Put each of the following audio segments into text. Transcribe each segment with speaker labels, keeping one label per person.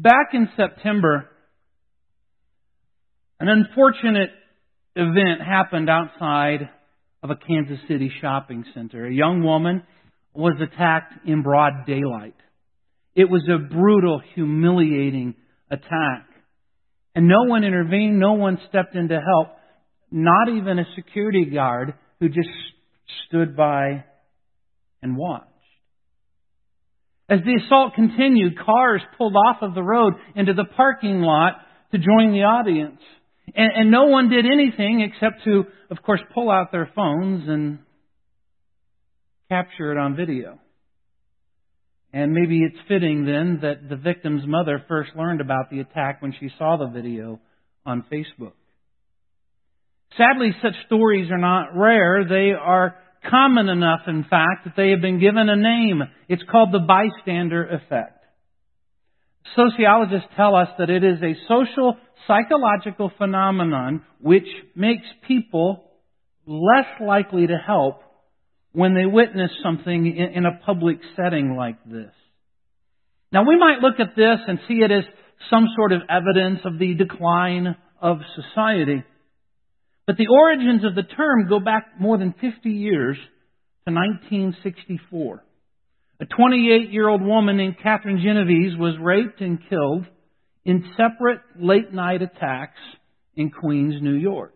Speaker 1: Back in September, an unfortunate event happened outside of a Kansas City shopping center. A young woman was attacked in broad daylight. It was a brutal, humiliating attack. And no one intervened, no one stepped in to help, not even a security guard who just stood by and watched. As the assault continued, cars pulled off of the road into the parking lot to join the audience. And, and no one did anything except to, of course, pull out their phones and capture it on video. And maybe it's fitting then that the victim's mother first learned about the attack when she saw the video on Facebook. Sadly, such stories are not rare. They are common enough, in fact, that they have been given a name. It's called the bystander effect. Sociologists tell us that it is a social psychological phenomenon which makes people less likely to help when they witness something in a public setting like this. Now we might look at this and see it as some sort of evidence of the decline of society. But the origins of the term go back more than 50 years to 1964. A 28 year old woman named Catherine Genovese was raped and killed in separate late night attacks in Queens, New York.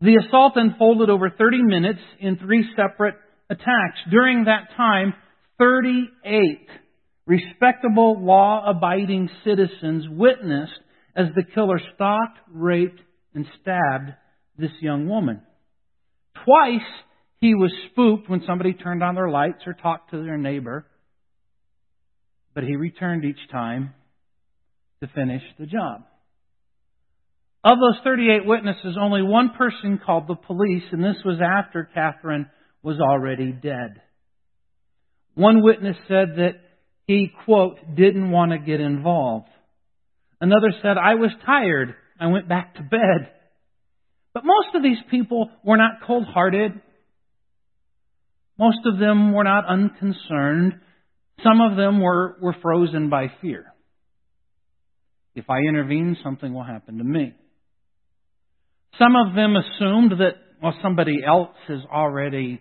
Speaker 1: The assault unfolded over 30 minutes in three separate attacks. During that time, 38 respectable law abiding citizens witnessed as the killer stalked, raped, and stabbed this young woman. Twice he was spooked when somebody turned on their lights or talked to their neighbor. But he returned each time to finish the job. Of those 38 witnesses, only one person called the police, and this was after Catherine was already dead. One witness said that he, quote, didn't want to get involved. Another said, I was tired. I went back to bed. But most of these people were not cold hearted most of them were not unconcerned. Some of them were, were frozen by fear. If I intervene, something will happen to me. Some of them assumed that, well, somebody else has already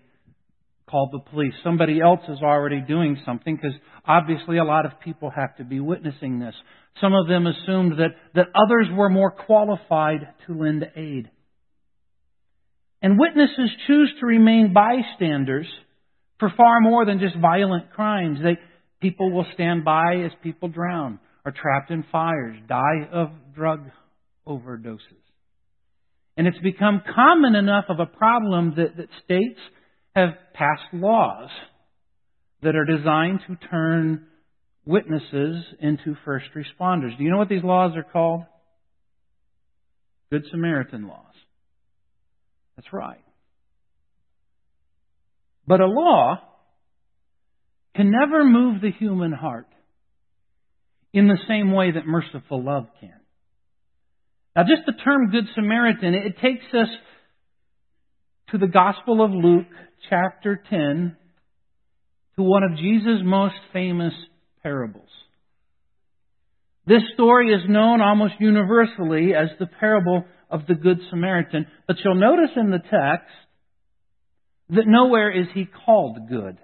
Speaker 1: called the police. Somebody else is already doing something because obviously a lot of people have to be witnessing this. Some of them assumed that, that others were more qualified to lend aid. And witnesses choose to remain bystanders for far more than just violent crimes. They, people will stand by as people drown, are trapped in fires, die of drug overdoses. And it's become common enough of a problem that, that states have passed laws that are designed to turn witnesses into first responders. Do you know what these laws are called? Good Samaritan laws. That's right. But a law can never move the human heart in the same way that merciful love can. Now, just the term Good Samaritan, it takes us to the Gospel of Luke, chapter 10, to one of Jesus' most famous parables. This story is known almost universally as the parable of the Good Samaritan, but you'll notice in the text that nowhere is he called good.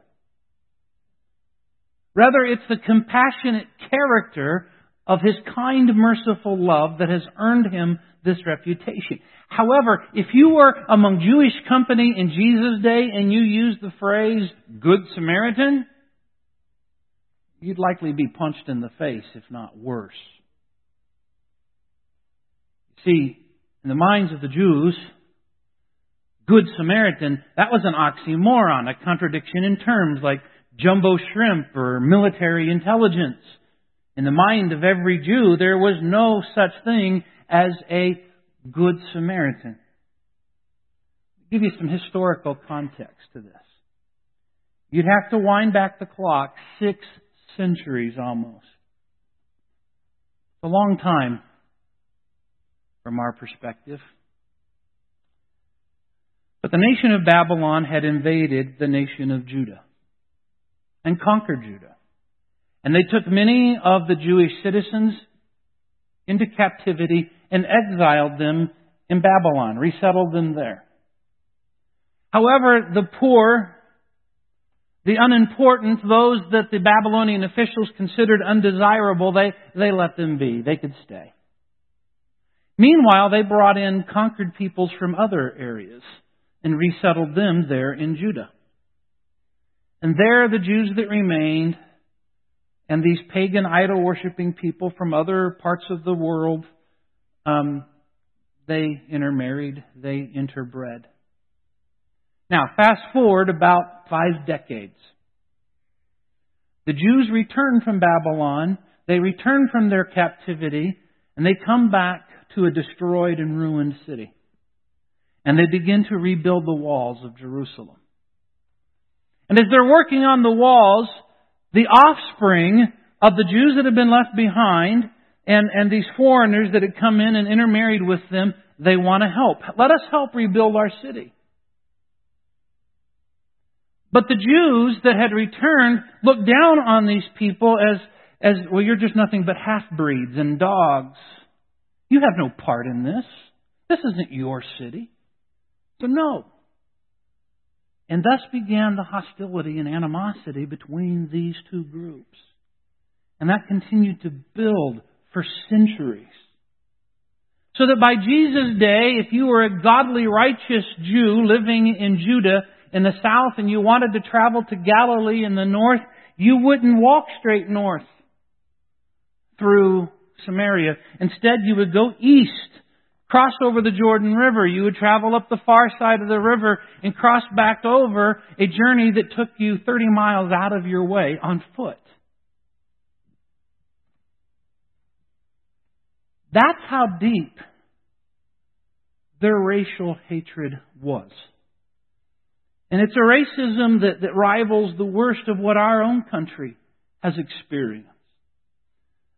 Speaker 1: Rather, it's the compassionate character of his kind, merciful love that has earned him this reputation. However, if you were among Jewish company in Jesus' day and you used the phrase Good Samaritan, you'd likely be punched in the face, if not worse. See, in the minds of the Jews, Good Samaritan, that was an oxymoron, a contradiction in terms like jumbo shrimp or military intelligence. In the mind of every Jew, there was no such thing as a Good Samaritan. I'll give you some historical context to this. You'd have to wind back the clock six centuries almost. It's a long time from our perspective. But the nation of Babylon had invaded the nation of Judah and conquered Judah. And they took many of the Jewish citizens into captivity and exiled them in Babylon, resettled them there. However, the poor, the unimportant, those that the Babylonian officials considered undesirable, they, they let them be. They could stay. Meanwhile, they brought in conquered peoples from other areas and resettled them there in Judah. And there the Jews that remained and these pagan idol worshipping people from other parts of the world, um, they intermarried, they interbred. Now, fast forward about five decades. The Jews return from Babylon, they return from their captivity, and they come back to a destroyed and ruined city. And they begin to rebuild the walls of Jerusalem. And as they're working on the walls, the offspring of the Jews that had been left behind and, and these foreigners that had come in and intermarried with them, they want to help. Let us help rebuild our city. But the Jews that had returned looked down on these people as, as well, you're just nothing but half breeds and dogs. You have no part in this. This isn't your city. So, no. And thus began the hostility and animosity between these two groups. And that continued to build for centuries. So that by Jesus' day, if you were a godly, righteous Jew living in Judah in the south and you wanted to travel to Galilee in the north, you wouldn't walk straight north through Samaria. Instead, you would go east cross over the Jordan River. You would travel up the far side of the river and cross back over a journey that took you 30 miles out of your way on foot. That's how deep their racial hatred was. And it's a racism that, that rivals the worst of what our own country has experienced.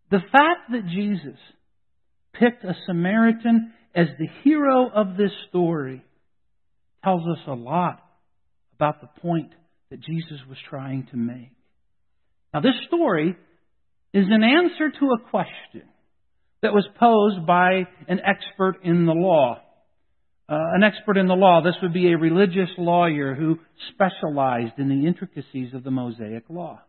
Speaker 1: The fact that Jesus picked a Samaritan as the hero of this story tells us a lot about the point that Jesus was trying to make. Now, this story is an answer to a question that was posed by an expert in the law. Uh, an expert in the law, this would be a religious lawyer who specialized in the intricacies of the Mosaic law.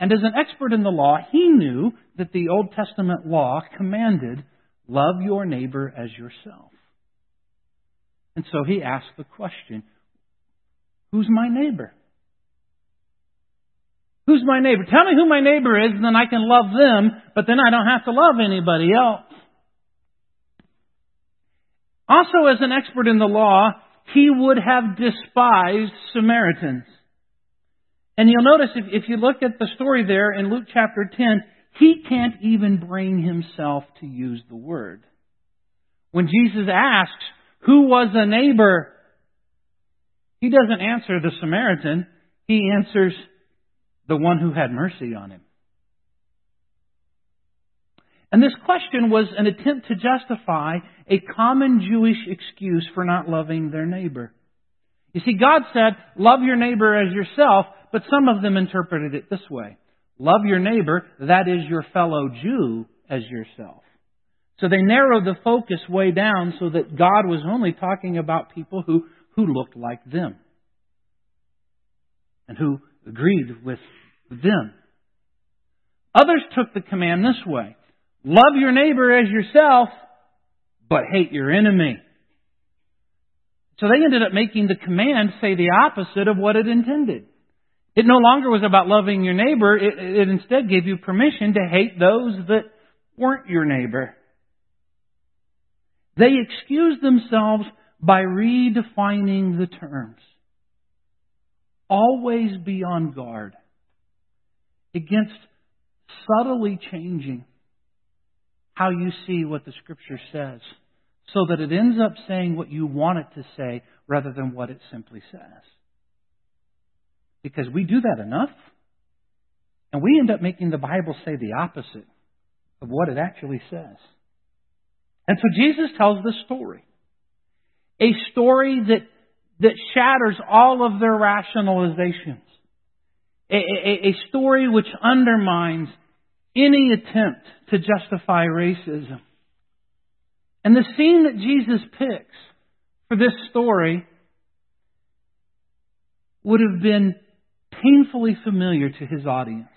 Speaker 1: And as an expert in the law, he knew that the Old Testament law commanded Love your neighbor as yourself. And so he asked the question Who's my neighbor? Who's my neighbor? Tell me who my neighbor is, and then I can love them, but then I don't have to love anybody else. Also, as an expert in the law, he would have despised Samaritans. And you'll notice if, if you look at the story there in Luke chapter 10, he can't even bring himself to use the word. When Jesus asks, Who was a neighbor? He doesn't answer the Samaritan. He answers the one who had mercy on him. And this question was an attempt to justify a common Jewish excuse for not loving their neighbor. You see, God said, love your neighbor as yourself, but some of them interpreted it this way. Love your neighbor, that is your fellow Jew, as yourself. So they narrowed the focus way down so that God was only talking about people who, who looked like them and who agreed with them. Others took the command this way love your neighbor as yourself, but hate your enemy. So they ended up making the command say the opposite of what it intended. It no longer was about loving your neighbor. It, it instead gave you permission to hate those that weren't your neighbor. They excused themselves by redefining the terms. Always be on guard against subtly changing how you see what the Scripture says so that it ends up saying what you want it to say rather than what it simply says. Because we do that enough, and we end up making the Bible say the opposite of what it actually says. And so Jesus tells this story. A story that, that shatters all of their rationalizations. a, a, a story which undermines any attempt to justify racism. And the scene that Jesus picks for this story would have been painfully familiar to his audience.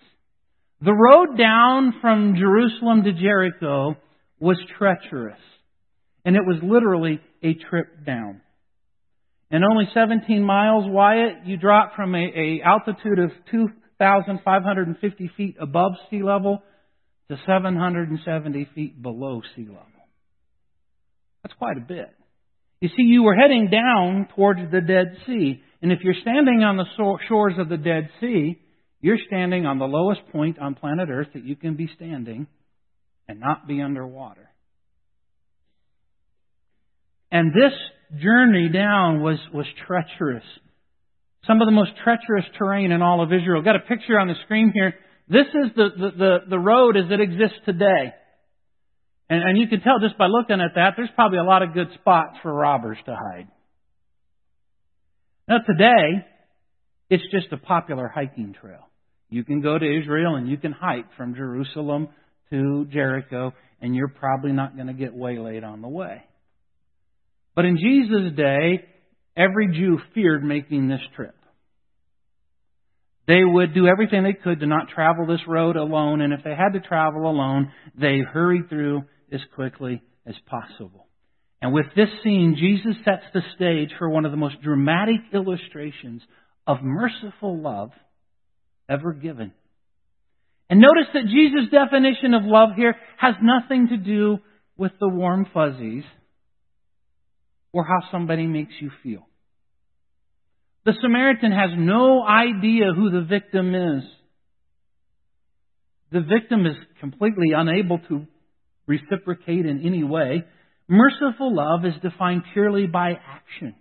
Speaker 1: The road down from Jerusalem to Jericho was treacherous, and it was literally a trip down. And only 17 miles, Wyatt, you drop from a, a altitude of 2,550 feet above sea level to 770 feet below sea level. That's quite a bit. You see, you were heading down towards the Dead Sea. And if you're standing on the shores of the Dead Sea, you're standing on the lowest point on planet Earth that you can be standing and not be underwater. And this journey down was, was treacherous. Some of the most treacherous terrain in all of Israel. Got a picture on the screen here. This is the, the, the, the road as it exists today. And, and you can tell just by looking at that, there's probably a lot of good spots for robbers to hide. Now today, it's just a popular hiking trail. You can go to Israel and you can hike from Jerusalem to Jericho, and you're probably not going to get waylaid on the way. But in Jesus' day, every Jew feared making this trip. They would do everything they could to not travel this road alone, and if they had to travel alone, they hurried through as quickly as possible. And with this scene, Jesus sets the stage for one of the most dramatic illustrations of merciful love ever given. And notice that Jesus' definition of love here has nothing to do with the warm fuzzies or how somebody makes you feel. The Samaritan has no idea who the victim is. The victim is completely unable to reciprocate in any way. Merciful love is defined purely by action.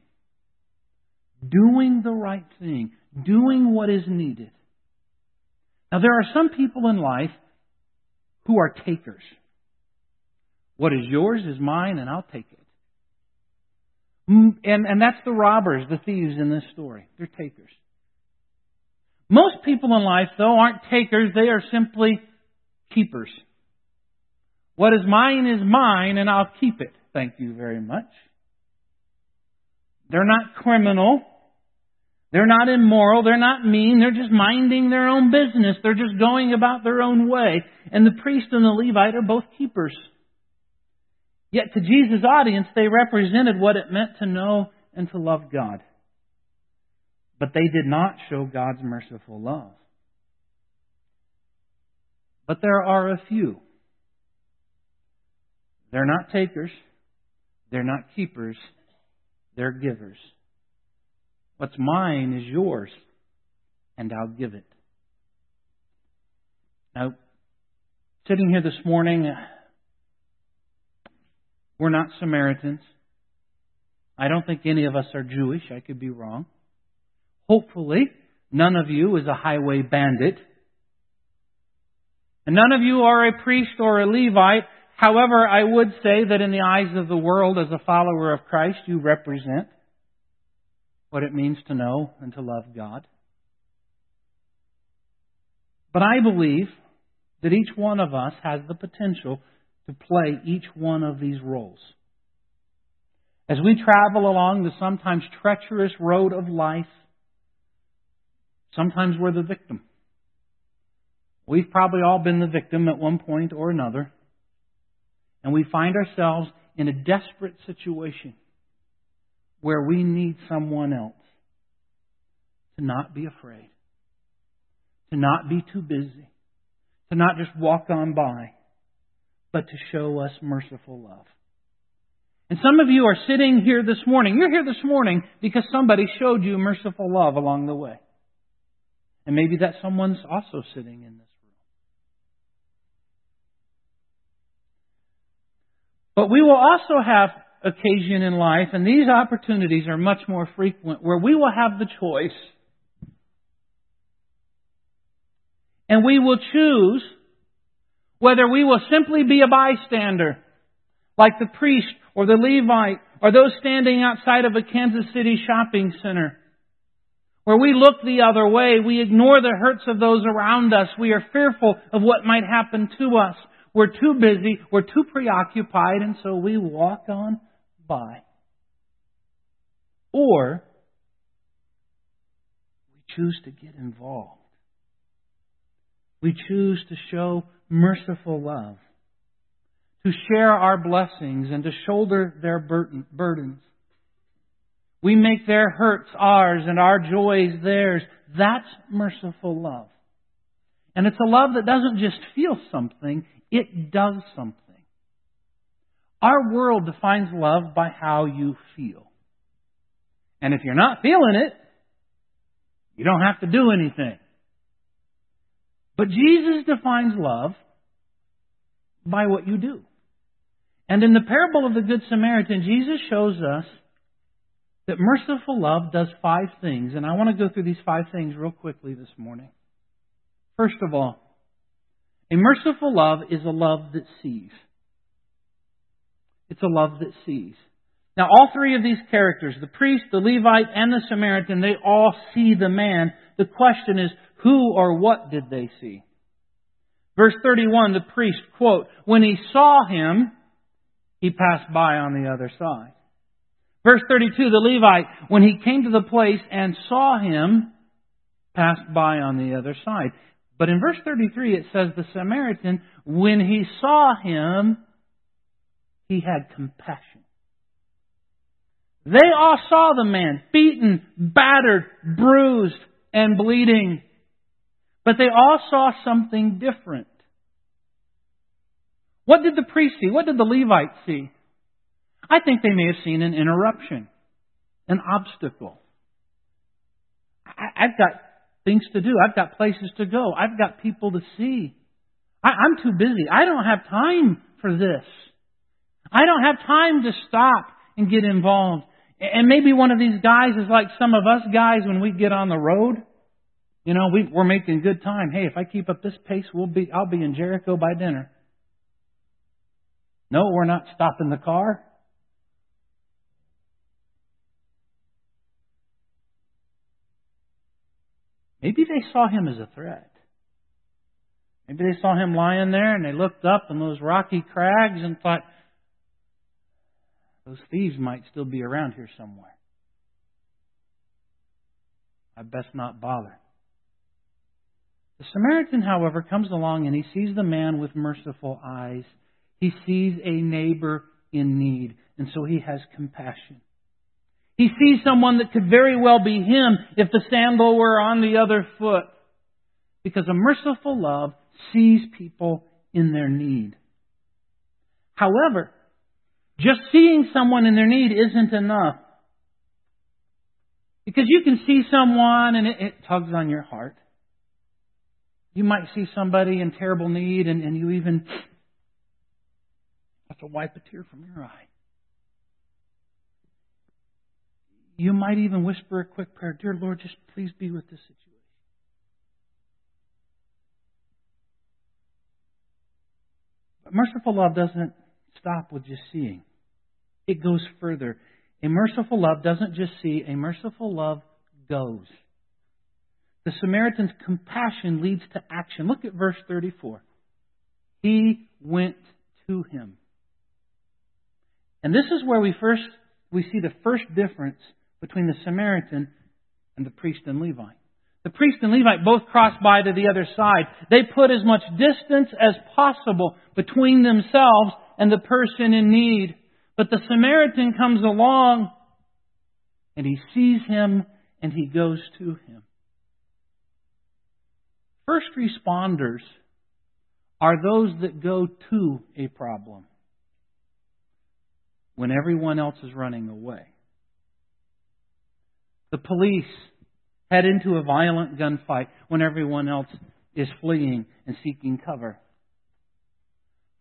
Speaker 1: Doing the right thing, doing what is needed. Now, there are some people in life who are takers. What is yours is mine, and I'll take it. Mm, and, and that's the robbers, the thieves in this story. They're takers. Most people in life, though, aren't takers. They are simply keepers. What is mine is mine, and I'll keep it. Thank you very much. They're not criminal. They're not immoral. They're not mean. They're just minding their own business. They're just going about their own way. And the priest and the Levite are both keepers. Yet to Jesus' audience, they represented what it meant to know and to love God. But they did not show God's merciful love. But there are a few they're not takers. They're not keepers. They're givers. What's mine is yours, and I'll give it. Now, sitting here this morning, we're not Samaritans. I don't think any of us are Jewish. I could be wrong. Hopefully, none of you is a highway bandit. And none of you are a priest or a Levite However, I would say that in the eyes of the world, as a follower of Christ, you represent what it means to know and to love God. But I believe that each one of us has the potential to play each one of these roles. As we travel along the sometimes treacherous road of life, sometimes we're the victim. We've probably all been the victim at one point or another and we find ourselves in a desperate situation where we need someone else to not be afraid, to not be too busy, to not just walk on by, but to show us merciful love. And some of you are sitting here this morning. You're here this morning because somebody showed you merciful love along the way. And maybe that someone's also sitting in this But we will also have occasion in life, and these opportunities are much more frequent, where we will have the choice. And we will choose whether we will simply be a bystander, like the priest or the Levite or those standing outside of a Kansas City shopping center, where we look the other way, we ignore the hurts of those around us, we are fearful of what might happen to us. We're too busy, we're too preoccupied, and so we walk on by. Or we choose to get involved. We choose to show merciful love, to share our blessings, and to shoulder their burdens. We make their hurts ours and our joys theirs. That's merciful love. And it's a love that doesn't just feel something, it does something. Our world defines love by how you feel. And if you're not feeling it, you don't have to do anything. But Jesus defines love by what you do. And in the parable of the Good Samaritan, Jesus shows us that merciful love does five things. And I want to go through these five things real quickly this morning. First of all, a merciful love is a love that sees. It's a love that sees. Now, all three of these characters, the priest, the Levite, and the Samaritan, they all see the man. The question is, who or what did they see? Verse 31, the priest, quote, When he saw him, he passed by on the other side. Verse 32, the Levite, when he came to the place and saw him, passed by on the other side. But in verse 33 it says the Samaritan, when he saw him, he had compassion. They all saw the man beaten, battered, bruised, and bleeding. But they all saw something different. What did the priest see? What did the Levite see? I think they may have seen an interruption, an obstacle. I, have got things to do. I've got places to go. I've got people to see. I, I'm too busy. I don't have time for this. I don't have time to stop and get involved. And maybe one of these guys is like some of us guys when we get on the road. You know, we, we're making good time. Hey, if I keep up this pace, we'll be, I'll be in Jericho by dinner. No, we're not stopping the car. Maybe they saw him as a threat. Maybe they saw him lying there and they looked up in those rocky crags and thought, those thieves might still be around here somewhere. I best not bother. The Samaritan, however, comes along and he sees the man with merciful eyes. He sees a neighbor in need, and so he has compassion. He sees someone that could very well be him if the sandal were on the other foot. Because a merciful love sees people in their need. However, just seeing someone in their need isn't enough. Because you can see someone and it, it tugs on your heart. You might see somebody in terrible need and, and you even have to wipe a tear from your eye. You might even whisper a quick prayer Dear Lord, just please be with this situation. But merciful love doesn't stop with just seeing, it goes further. A merciful love doesn't just see, a merciful love goes. The Samaritan's compassion leads to action. Look at verse 34. He went to him. And this is where we first we see the first difference between the Samaritan and the priest and Levite. The priest and Levite both crossed by to the other side. They put as much distance as possible between themselves and the person in need. But the Samaritan comes along and he sees him and he goes to him. First responders are those that go to a problem when everyone else is running away. The police head into a violent gunfight when everyone else is fleeing and seeking cover.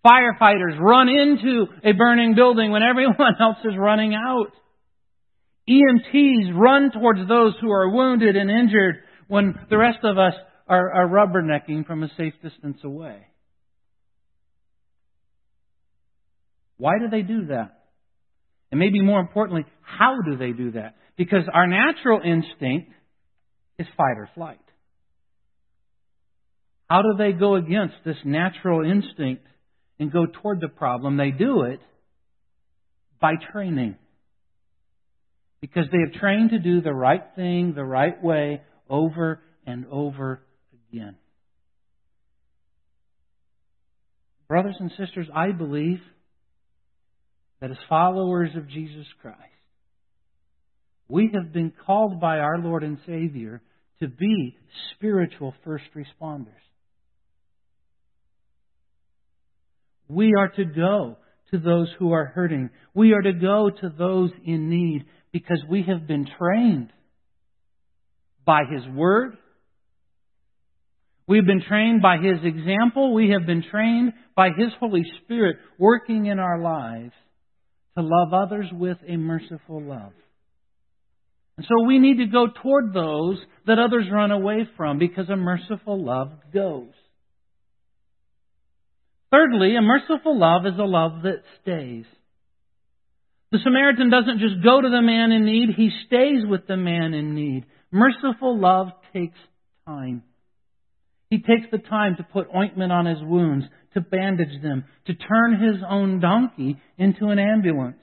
Speaker 1: Firefighters run into a burning building when everyone else is running out. EMTs run towards those who are wounded and injured when the rest of us are, are rubbernecking from a safe distance away. Why do they do that? And maybe more importantly, how do they do that? Because our natural instinct is fight or flight. How do they go against this natural instinct and go toward the problem? They do it by training. Because they have trained to do the right thing the right way over and over again. Brothers and sisters, I believe that as followers of Jesus Christ, we have been called by our Lord and Savior to be spiritual first responders. We are to go to those who are hurting. We are to go to those in need because we have been trained by His Word. We've been trained by His example. We have been trained by His Holy Spirit working in our lives to love others with a merciful love. And so we need to go toward those that others run away from because a merciful love goes. Thirdly, a merciful love is a love that stays. The Samaritan doesn't just go to the man in need, he stays with the man in need. Merciful love takes time. He takes the time to put ointment on his wounds, to bandage them, to turn his own donkey into an ambulance.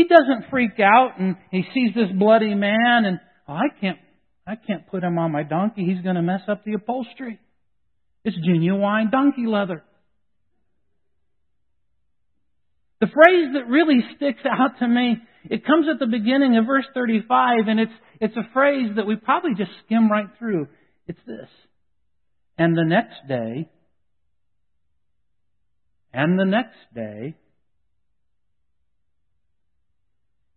Speaker 1: He doesn't freak out and he sees this bloody man and oh, I can't I can't put him on my donkey. He's going to mess up the upholstery. It's genuine donkey leather. The phrase that really sticks out to me, it comes at the beginning of verse 35, and it's, it's a phrase that we probably just skim right through. It's this. And the next day, and the next day,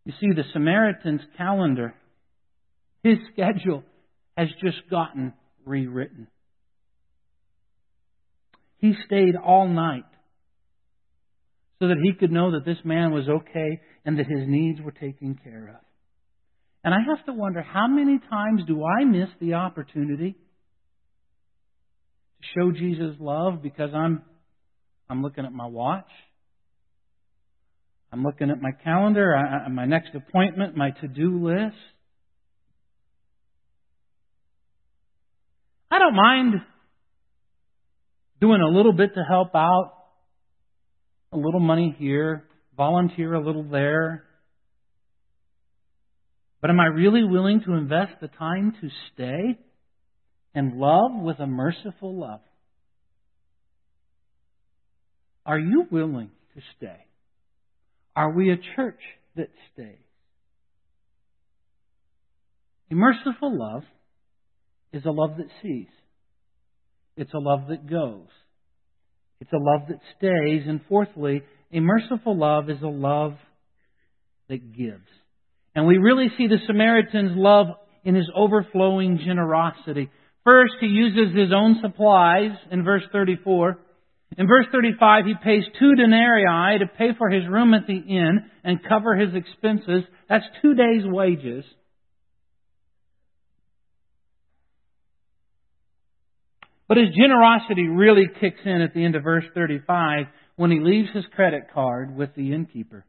Speaker 1: you see, the Samaritan's calendar, his schedule, has just gotten rewritten. He stayed all night so that he could know that this man was okay and that his needs were taken care of. And I have to wonder how many times do I miss the opportunity to show Jesus love because I'm I'm looking at my watch. I'm looking at my calendar, I, my next appointment, my to-do list. I don't mind doing a little bit to help out, a little money here, volunteer a little there. But am I really willing to invest the time to stay and love with a merciful love? Are you willing to stay? Are we a church that stays? A merciful love is a love that sees. It's a love that goes. It's a love that stays. And fourthly, a merciful love is a love that gives. And we really see the Samaritan's love in his overflowing generosity. First, he uses his own supplies in verse 34. In verse 35, he pays two denarii to pay for his room at the inn and cover his expenses. That's two days' wages. But his generosity really kicks in at the end of verse 35 when he leaves his credit card with the innkeeper.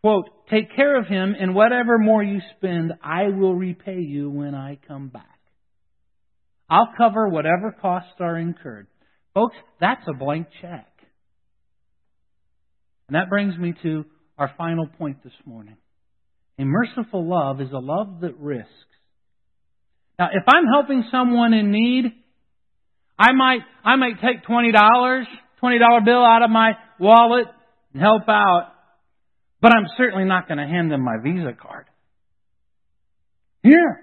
Speaker 1: Quote, Take care of him, and whatever more you spend, I will repay you when I come back. I'll cover whatever costs are incurred. Folks, that's a blank check. And that brings me to our final point this morning. A merciful love is a love that risks. Now, if I'm helping someone in need, I might, I might take $20, $20 bill out of my wallet and help out, but I'm certainly not going to hand them my Visa card. Here.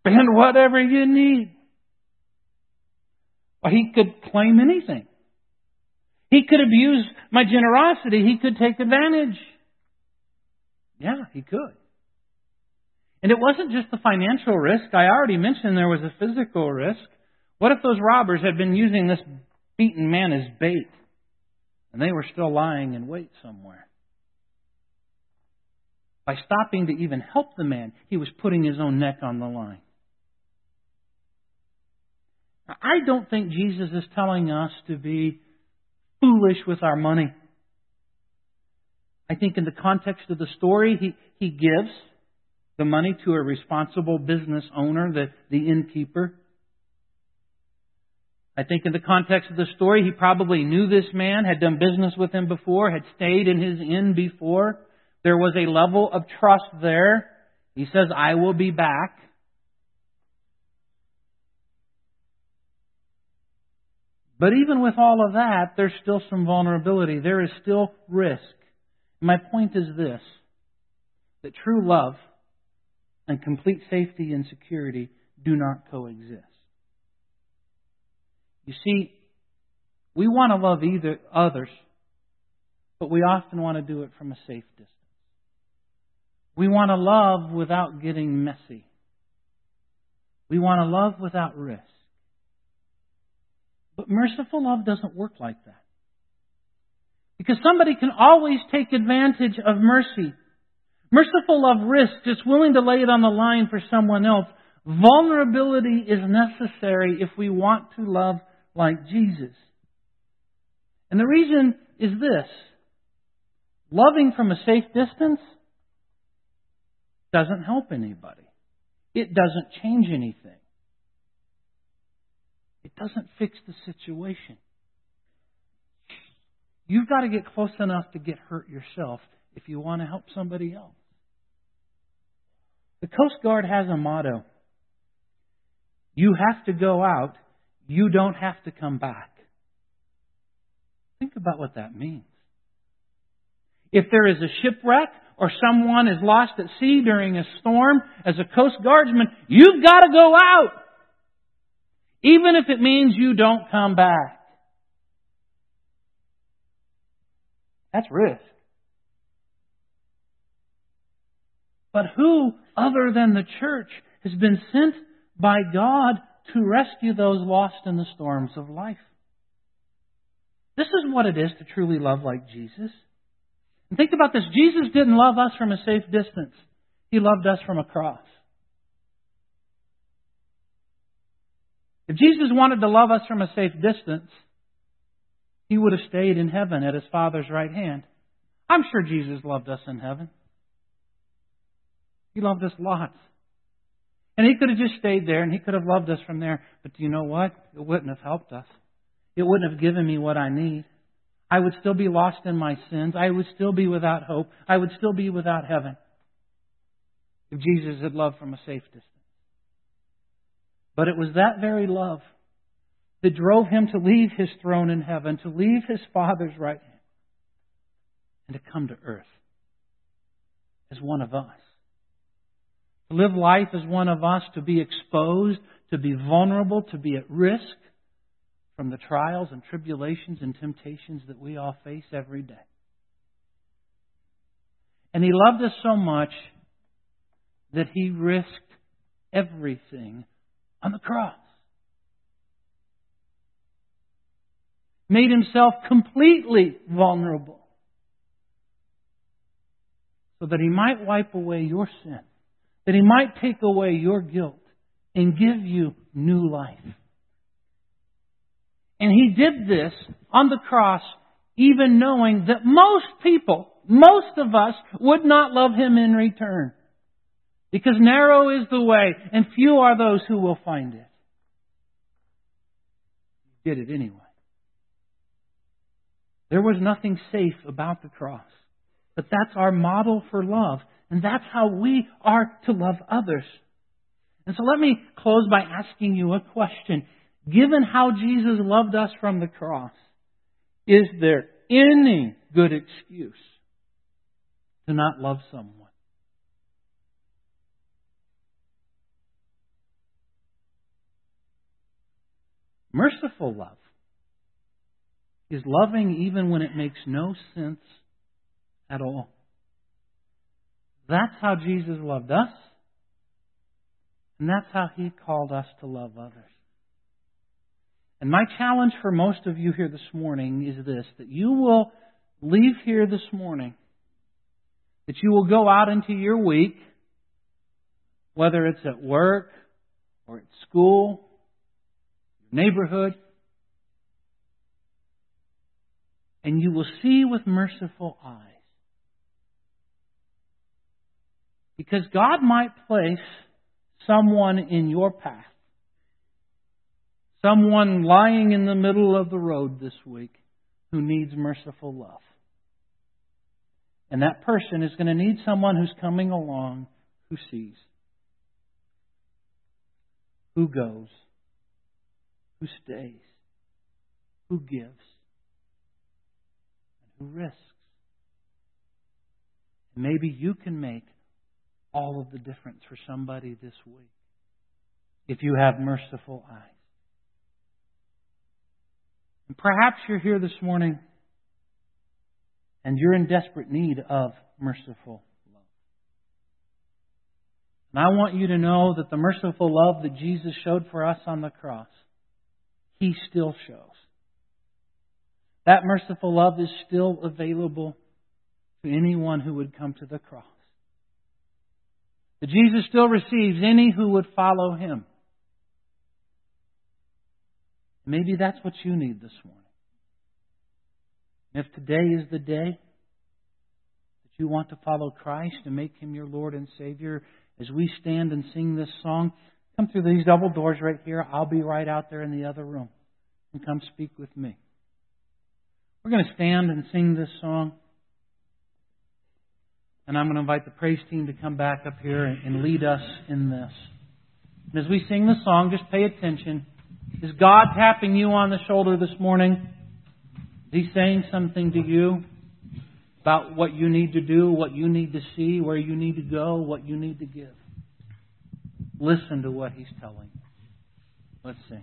Speaker 1: Spend whatever you need. Well, he could claim anything. He could abuse my generosity. He could take advantage. Yeah, he could. And it wasn't just the financial risk. I already mentioned there was a physical risk. What if those robbers had been using this beaten man as bait and they were still lying in wait somewhere? By stopping to even help the man, he was putting his own neck on the line. I don't think Jesus is telling us to be foolish with our money. I think in the context of the story, he, he gives. the money to a responsible business owner, the, the innkeeper. I think in the context of the story, he probably knew this man, had done business with him before, had stayed in his inn before. There was a level of trust there. He says, I will be back. But even with all of that, there's still some vulnerability. There is still risk. My point is this that true love and complete safety and security do not coexist. You see, we want to love either others, but we often want to do it from a safe distance. We want to love without getting messy. We want to love without risk. But merciful love doesn't work like that. Because somebody can always take advantage of mercy. Merciful love risks, it's willing to lay it on the line for someone else. Vulnerability is necessary if we want to love like Jesus. And the reason is this loving from a safe distance doesn't help anybody, it doesn't change anything. It doesn't fix the situation. You've got to get close enough to get hurt yourself if you want to help somebody else. The Coast Guard has a motto You have to go out, you don't have to come back. Think about what that means. If there is a shipwreck or someone is lost at sea during a storm, as a Coast Guardsman, you've got to go out. Even if it means you don't come back. That's risk. But who other than the church has been sent by God to rescue those lost in the storms of life? This is what it is to truly love like Jesus. And think about this. Jesus didn't love us from a safe distance. He loved us from a cross. If Jesus wanted to love us from a safe distance, he would have stayed in heaven at his Father's right hand. I'm sure Jesus loved us in heaven. He loved us lots. And he could have just stayed there and he could have loved us from there. But do you know what? It wouldn't have helped us. It wouldn't have given me what I need. I would still be lost in my sins. I would still be without hope. I would still be without heaven if Jesus had loved from a safe distance. But it was that very love that drove him to leave his throne in heaven, to leave his Father's right hand, and to come to earth as one of us. To live life as one of us, to be exposed, to be vulnerable, to be at risk from the trials and tribulations and temptations that we all face every day. And he loved us so much that he risked everything on the cross. Made himself completely vulnerable so that he might wipe away your sin, that he might take away your guilt and give you new life. And he did this on the cross even knowing that most people, most of us, would not love him in return. Because narrow is the way, and few are those who will find it. He did it anyway. There was nothing safe about the cross. But that's our model for love. And that's how we are to love others. And so let me close by asking you a question. Given how Jesus loved us from the cross, is there any good excuse to not love someone? Merciful love is loving even when it makes no sense at all. That's how Jesus loved us, and that's how He called us to love others. And my challenge for most of you here this morning is this that you will leave here this morning, that you will go out into your week, whether it's at work or at school neighborhood, and you will see with merciful eyes Because God might place someone in your path, someone lying in the middle of the road this week who needs merciful love. And that person is going to need someone who's coming along who sees, who goes, who stays, who gives, and who risks. Maybe you can make all of the difference for somebody this week if you have merciful eyes. And perhaps you're here this morning and you're in desperate need of merciful love. And I want you to know that the merciful love that Jesus showed for us on the cross, He still shows. That merciful love is still available to anyone who would come to the cross. That Jesus still receives any who would follow Him. Maybe that's what you need this morning. If today is the day that you want to follow Christ and make Him your Lord and Savior, as we stand and sing this song, come through these double doors right here. I'll be right out there in the other room. And come speak with me. We're going to stand and sing this song. And I'm going to invite the praise team to come back up here and lead us in this. And as we sing the song, just pay attention. Is God tapping you on the shoulder this morning? Is he saying something to you about what you need to do, what you need to see, where you need to go, what you need to give? Listen to what he's telling. Let's sing.